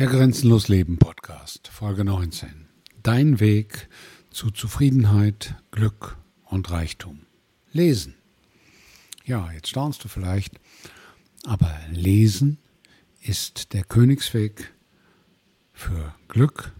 Der Grenzenlos Leben Podcast, Folge 19. Dein Weg zu Zufriedenheit, Glück und Reichtum. Lesen. Ja, jetzt staunst du vielleicht, aber Lesen ist der Königsweg für Glück,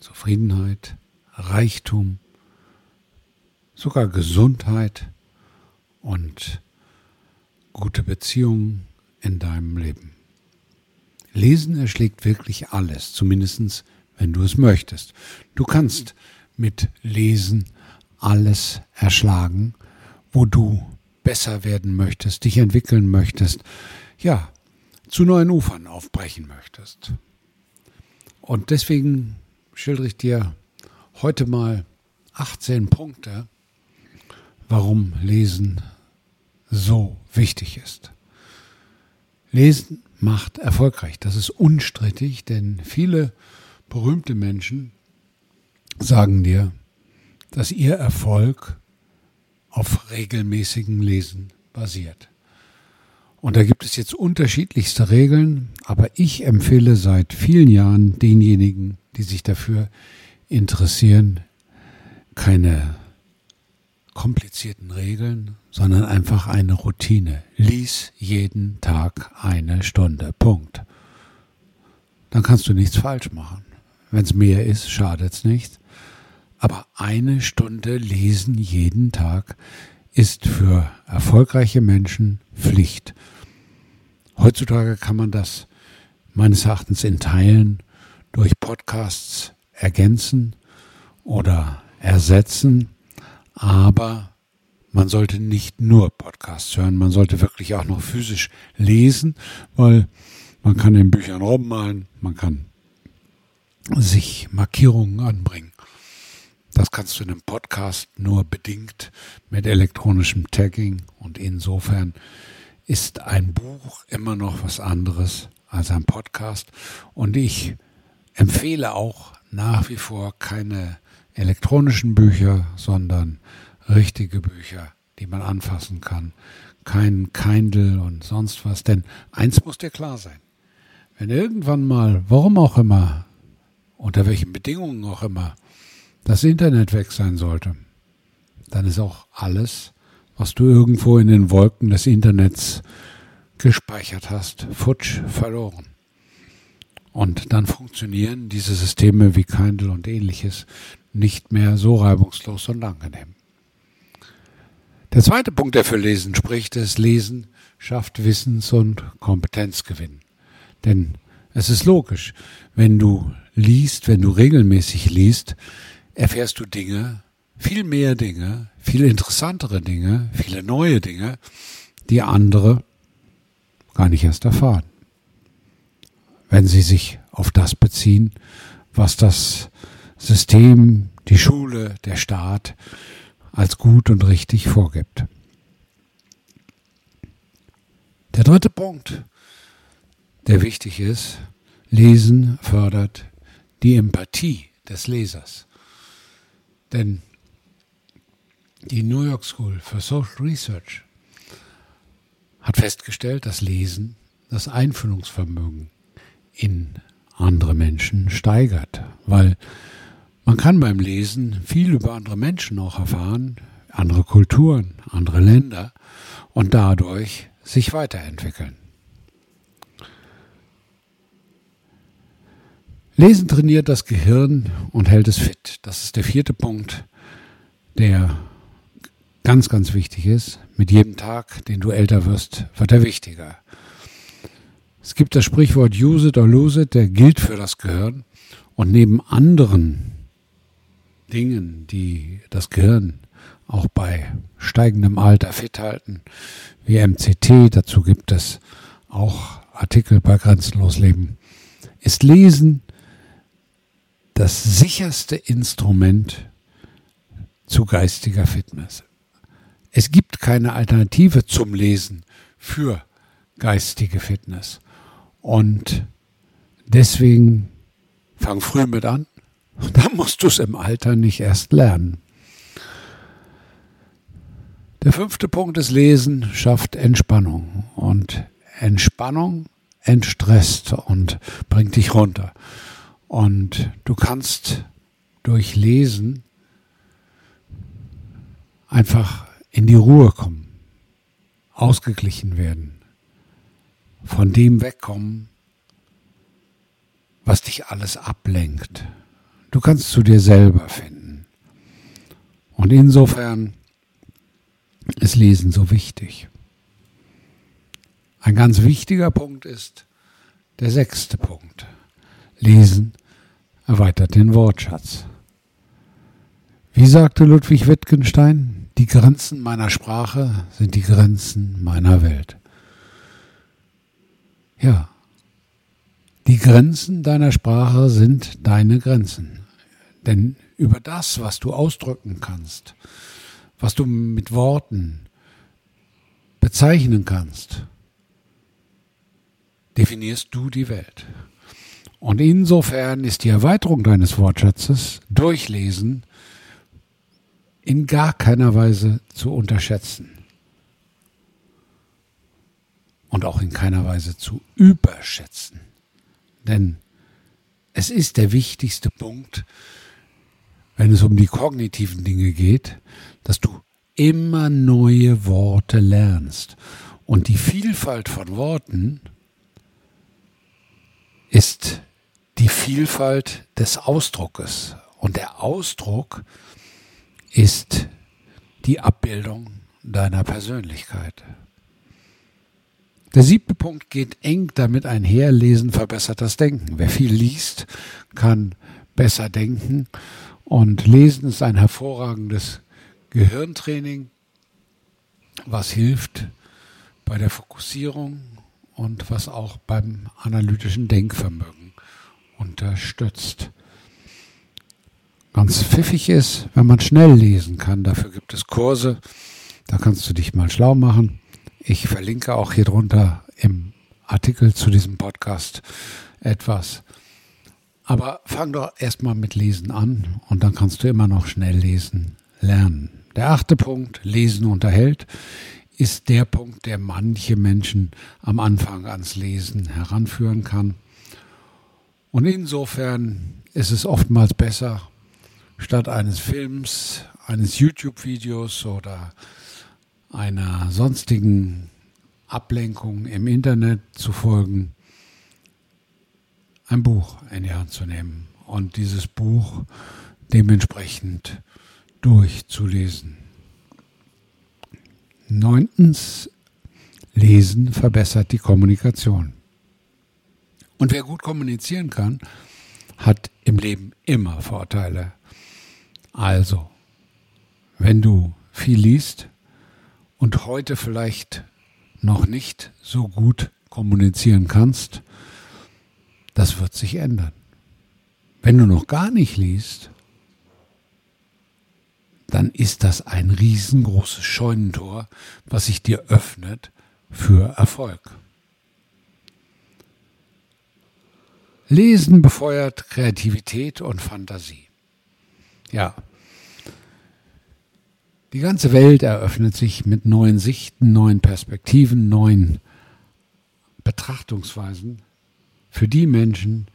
Zufriedenheit, Reichtum, sogar Gesundheit und gute Beziehungen in deinem Leben. Lesen erschlägt wirklich alles, zumindest wenn du es möchtest. Du kannst mit Lesen alles erschlagen, wo du besser werden möchtest, dich entwickeln möchtest, ja, zu neuen Ufern aufbrechen möchtest. Und deswegen schildere ich dir heute mal 18 Punkte, warum Lesen so wichtig ist. Lesen macht erfolgreich. Das ist unstrittig, denn viele berühmte Menschen sagen dir, dass ihr Erfolg auf regelmäßigem Lesen basiert. Und da gibt es jetzt unterschiedlichste Regeln, aber ich empfehle seit vielen Jahren denjenigen, die sich dafür interessieren, keine komplizierten Regeln, sondern einfach eine Routine. Lies jeden Tag eine Stunde. Punkt. Dann kannst du nichts falsch machen. Wenn es mehr ist, schadet es nicht. Aber eine Stunde lesen jeden Tag ist für erfolgreiche Menschen Pflicht. Heutzutage kann man das meines Erachtens in Teilen durch Podcasts ergänzen oder ersetzen. Aber man sollte nicht nur Podcasts hören, man sollte wirklich auch noch physisch lesen, weil man kann in Büchern rummalen, man kann sich Markierungen anbringen. Das kannst du in einem Podcast nur bedingt mit elektronischem Tagging und insofern ist ein Buch immer noch was anderes als ein Podcast und ich empfehle auch nach wie vor keine elektronischen Bücher, sondern richtige Bücher, die man anfassen kann. Kein Kindle und sonst was. Denn eins muss dir klar sein. Wenn irgendwann mal, warum auch immer, unter welchen Bedingungen auch immer, das Internet weg sein sollte, dann ist auch alles, was du irgendwo in den Wolken des Internets gespeichert hast, futsch verloren. Und dann funktionieren diese Systeme wie Kindle und ähnliches nicht mehr so reibungslos und angenehm. Der zweite Punkt, der für Lesen spricht, ist, Lesen schafft Wissens- und Kompetenzgewinn. Denn es ist logisch, wenn du liest, wenn du regelmäßig liest, erfährst du Dinge, viel mehr Dinge, viel interessantere Dinge, viele neue Dinge, die andere gar nicht erst erfahren. Wenn sie sich auf das beziehen, was das System, die Schule, der Staat als gut und richtig vorgibt. Der dritte Punkt, der wichtig ist, Lesen fördert die Empathie des Lesers. Denn die New York School for Social Research hat festgestellt, dass Lesen das Einfühlungsvermögen in andere Menschen steigert, weil man kann beim Lesen viel über andere Menschen auch erfahren, andere Kulturen, andere Länder und dadurch sich weiterentwickeln. Lesen trainiert das Gehirn und hält es fit. Das ist der vierte Punkt, der ganz, ganz wichtig ist. Mit jedem Tag, den du älter wirst, wird er wichtiger. Es gibt das Sprichwort use it or lose it, der gilt für das Gehirn. Und neben anderen Dingen, die das Gehirn auch bei steigendem Alter fit halten, wie MCT, dazu gibt es auch Artikel bei Grenzenlos Leben, ist Lesen das sicherste Instrument zu geistiger Fitness. Es gibt keine Alternative zum Lesen für geistige Fitness. Und deswegen fang früh mit an, da musst du es im Alter nicht erst lernen. Der fünfte Punkt ist Lesen schafft Entspannung. Und Entspannung entstresst und bringt dich runter. Und du kannst durch Lesen einfach in die Ruhe kommen, ausgeglichen werden, von dem wegkommen, was dich alles ablenkt. Du kannst zu dir selber finden. Und insofern ist Lesen so wichtig. Ein ganz wichtiger Punkt ist der sechste Punkt. Lesen erweitert den Wortschatz. Wie sagte Ludwig Wittgenstein, die Grenzen meiner Sprache sind die Grenzen meiner Welt. Ja, die Grenzen deiner Sprache sind deine Grenzen. Denn über das, was du ausdrücken kannst, was du mit Worten bezeichnen kannst, definierst du die Welt. Und insofern ist die Erweiterung deines Wortschatzes durchlesen in gar keiner Weise zu unterschätzen. Und auch in keiner Weise zu überschätzen. Denn es ist der wichtigste Punkt, wenn es um die kognitiven Dinge geht, dass du immer neue Worte lernst. Und die Vielfalt von Worten ist die Vielfalt des Ausdruckes. Und der Ausdruck ist die Abbildung deiner Persönlichkeit. Der siebte Punkt geht eng damit einher, Lesen verbessert das Denken. Wer viel liest, kann besser denken und Lesen ist ein hervorragendes Gehirntraining, was hilft bei der Fokussierung und was auch beim analytischen Denkvermögen unterstützt. Ganz pfiffig ist, wenn man schnell lesen kann. Dafür gibt es Kurse. Da kannst du dich mal schlau machen. Ich verlinke auch hier drunter im Artikel zu diesem Podcast etwas. Aber fang doch erstmal mit Lesen an und dann kannst du immer noch schnell lesen lernen. Der achte Punkt, Lesen unterhält, ist der Punkt, der manche Menschen am Anfang ans Lesen heranführen kann. Und insofern ist es oftmals besser, statt eines Films, eines YouTube-Videos oder einer sonstigen Ablenkung im Internet zu folgen, ein Buch in die Hand zu nehmen und dieses Buch dementsprechend durchzulesen. Neuntens, Lesen verbessert die Kommunikation. Und wer gut kommunizieren kann, hat im Leben immer Vorteile. Also, wenn du viel liest und heute vielleicht noch nicht so gut kommunizieren kannst, das wird sich ändern. Wenn du noch gar nicht liest, dann ist das ein riesengroßes Scheunentor, was sich dir öffnet für Erfolg. Lesen befeuert Kreativität und Fantasie. Ja. Die ganze Welt eröffnet sich mit neuen Sichten, neuen Perspektiven, neuen Betrachtungsweisen für die Menschen,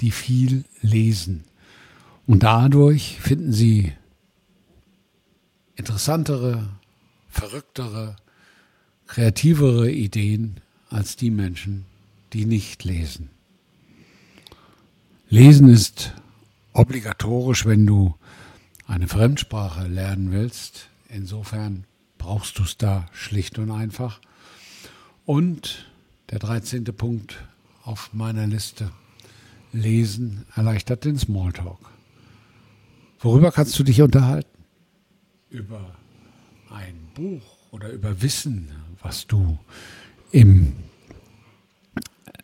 die viel lesen. Und dadurch finden sie interessantere, verrücktere, kreativere Ideen als die Menschen, die nicht lesen. Lesen ist obligatorisch, wenn du eine Fremdsprache lernen willst. Insofern brauchst du es da schlicht und einfach. Und der 13. Punkt auf meiner Liste. Lesen erleichtert den Smalltalk. Worüber kannst du dich unterhalten? Über ein Buch oder über Wissen, was du im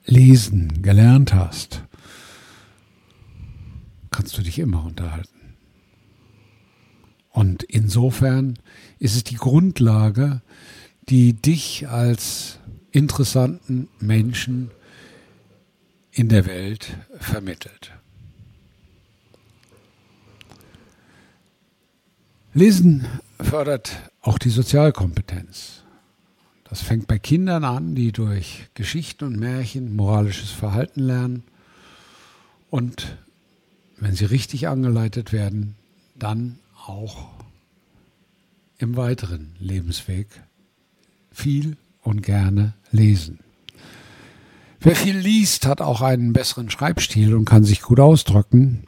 Lesen gelernt hast, kannst du dich immer unterhalten. Und insofern ist es die Grundlage, die dich als interessanten Menschen in der Welt vermittelt. Lesen fördert auch die Sozialkompetenz. Das fängt bei Kindern an, die durch Geschichten und Märchen moralisches Verhalten lernen und wenn sie richtig angeleitet werden, dann auch im weiteren Lebensweg viel und gerne lesen. Wer viel liest, hat auch einen besseren Schreibstil und kann sich gut ausdrücken.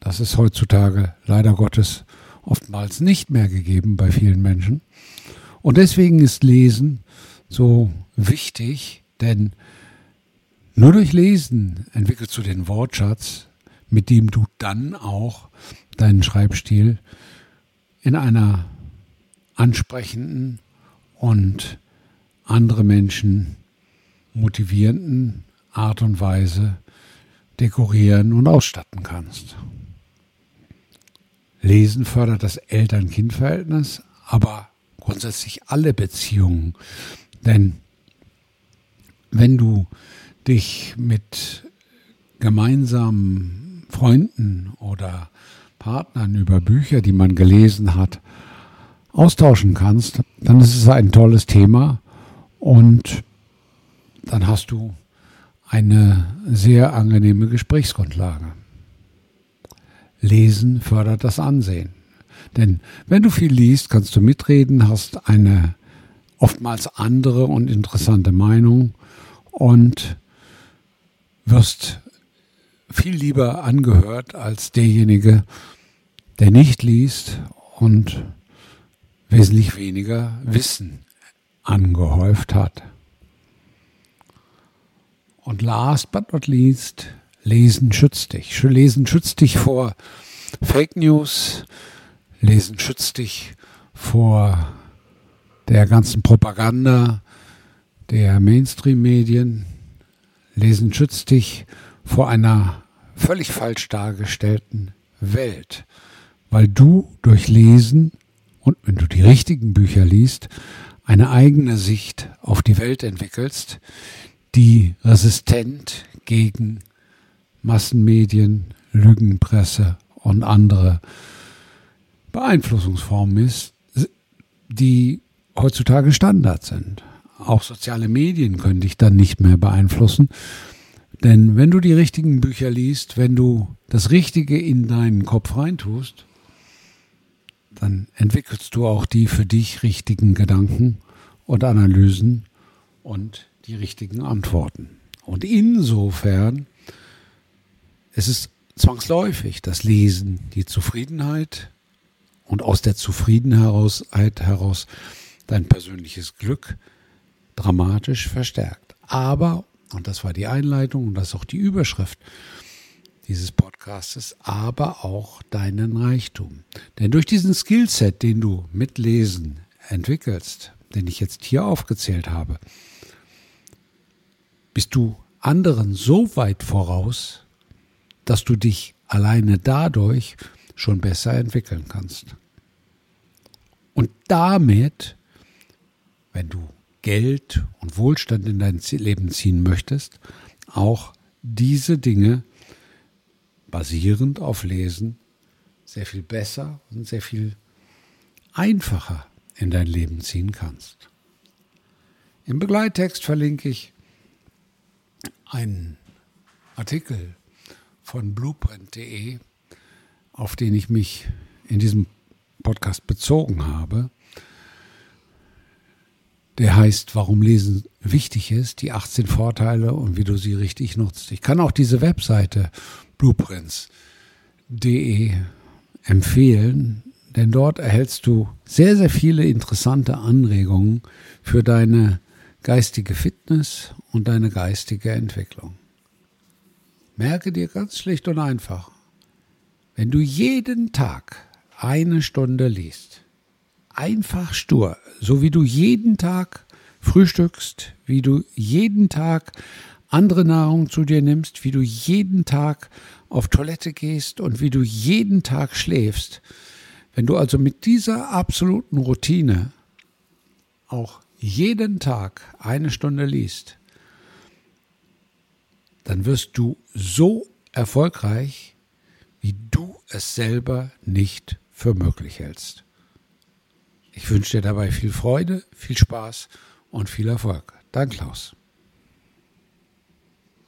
Das ist heutzutage leider Gottes oftmals nicht mehr gegeben bei vielen Menschen. Und deswegen ist Lesen so wichtig, denn nur durch Lesen entwickelst du den Wortschatz, mit dem du dann auch deinen Schreibstil in einer ansprechenden und andere Menschen motivierenden Art und Weise dekorieren und ausstatten kannst. Lesen fördert das Eltern-Kind-Verhältnis, aber grundsätzlich alle Beziehungen. Denn wenn du dich mit gemeinsamen Freunden oder Partnern über Bücher, die man gelesen hat, austauschen kannst, dann ist es ein tolles Thema und dann hast du eine sehr angenehme Gesprächsgrundlage. Lesen fördert das Ansehen. Denn wenn du viel liest, kannst du mitreden, hast eine oftmals andere und interessante Meinung und wirst viel lieber angehört als derjenige, der nicht liest und wesentlich weniger Wissen angehäuft hat. Und last but not least, Lesen schützt dich. Lesen schützt dich vor Fake News. Lesen schützt dich vor der ganzen Propaganda der Mainstream-Medien. Lesen schützt dich vor einer völlig falsch dargestellten Welt, weil du durch Lesen und wenn du die richtigen Bücher liest, eine eigene Sicht auf die Welt entwickelst, die resistent gegen Massenmedien, Lügenpresse und andere Beeinflussungsformen ist, die heutzutage Standard sind. Auch soziale Medien können dich dann nicht mehr beeinflussen. Denn wenn du die richtigen Bücher liest, wenn du das Richtige in deinen Kopf reintust, dann entwickelst du auch die für dich richtigen Gedanken und Analysen und die richtigen Antworten. Und insofern es ist zwangsläufig das Lesen, die Zufriedenheit und aus der Zufriedenheit heraus dein persönliches Glück dramatisch verstärkt. Aber, und das war die Einleitung und das ist auch die Überschrift dieses Podcastes, aber auch deinen Reichtum. Denn durch diesen Skillset, den du mit Lesen entwickelst, den ich jetzt hier aufgezählt habe, bist du anderen so weit voraus, dass du dich alleine dadurch schon besser entwickeln kannst. Und damit, wenn du Geld und Wohlstand in dein Leben ziehen möchtest, auch diese Dinge basierend auf Lesen sehr viel besser und sehr viel einfacher in dein Leben ziehen kannst. Im Begleittext verlinke ich einen Artikel von blueprint.de, auf den ich mich in diesem Podcast bezogen habe. Der heißt, warum Lesen wichtig ist, die 18 Vorteile und wie du sie richtig nutzt. Ich kann auch diese Webseite blueprints.de empfehlen, denn dort erhältst du sehr, sehr viele interessante Anregungen für deine geistige Fitness und deine geistige Entwicklung. Merke dir ganz schlicht und einfach, wenn du jeden Tag eine Stunde liest, einfach stur, so wie du jeden Tag frühstückst, wie du jeden Tag andere Nahrung zu dir nimmst, wie du jeden Tag auf Toilette gehst und wie du jeden Tag schläfst. Wenn du also mit dieser absoluten Routine auch jeden Tag eine Stunde liest, dann wirst du so erfolgreich, wie du es selber nicht für möglich hältst. Ich wünsche dir dabei viel Freude, viel Spaß und viel Erfolg. Dein Klaus.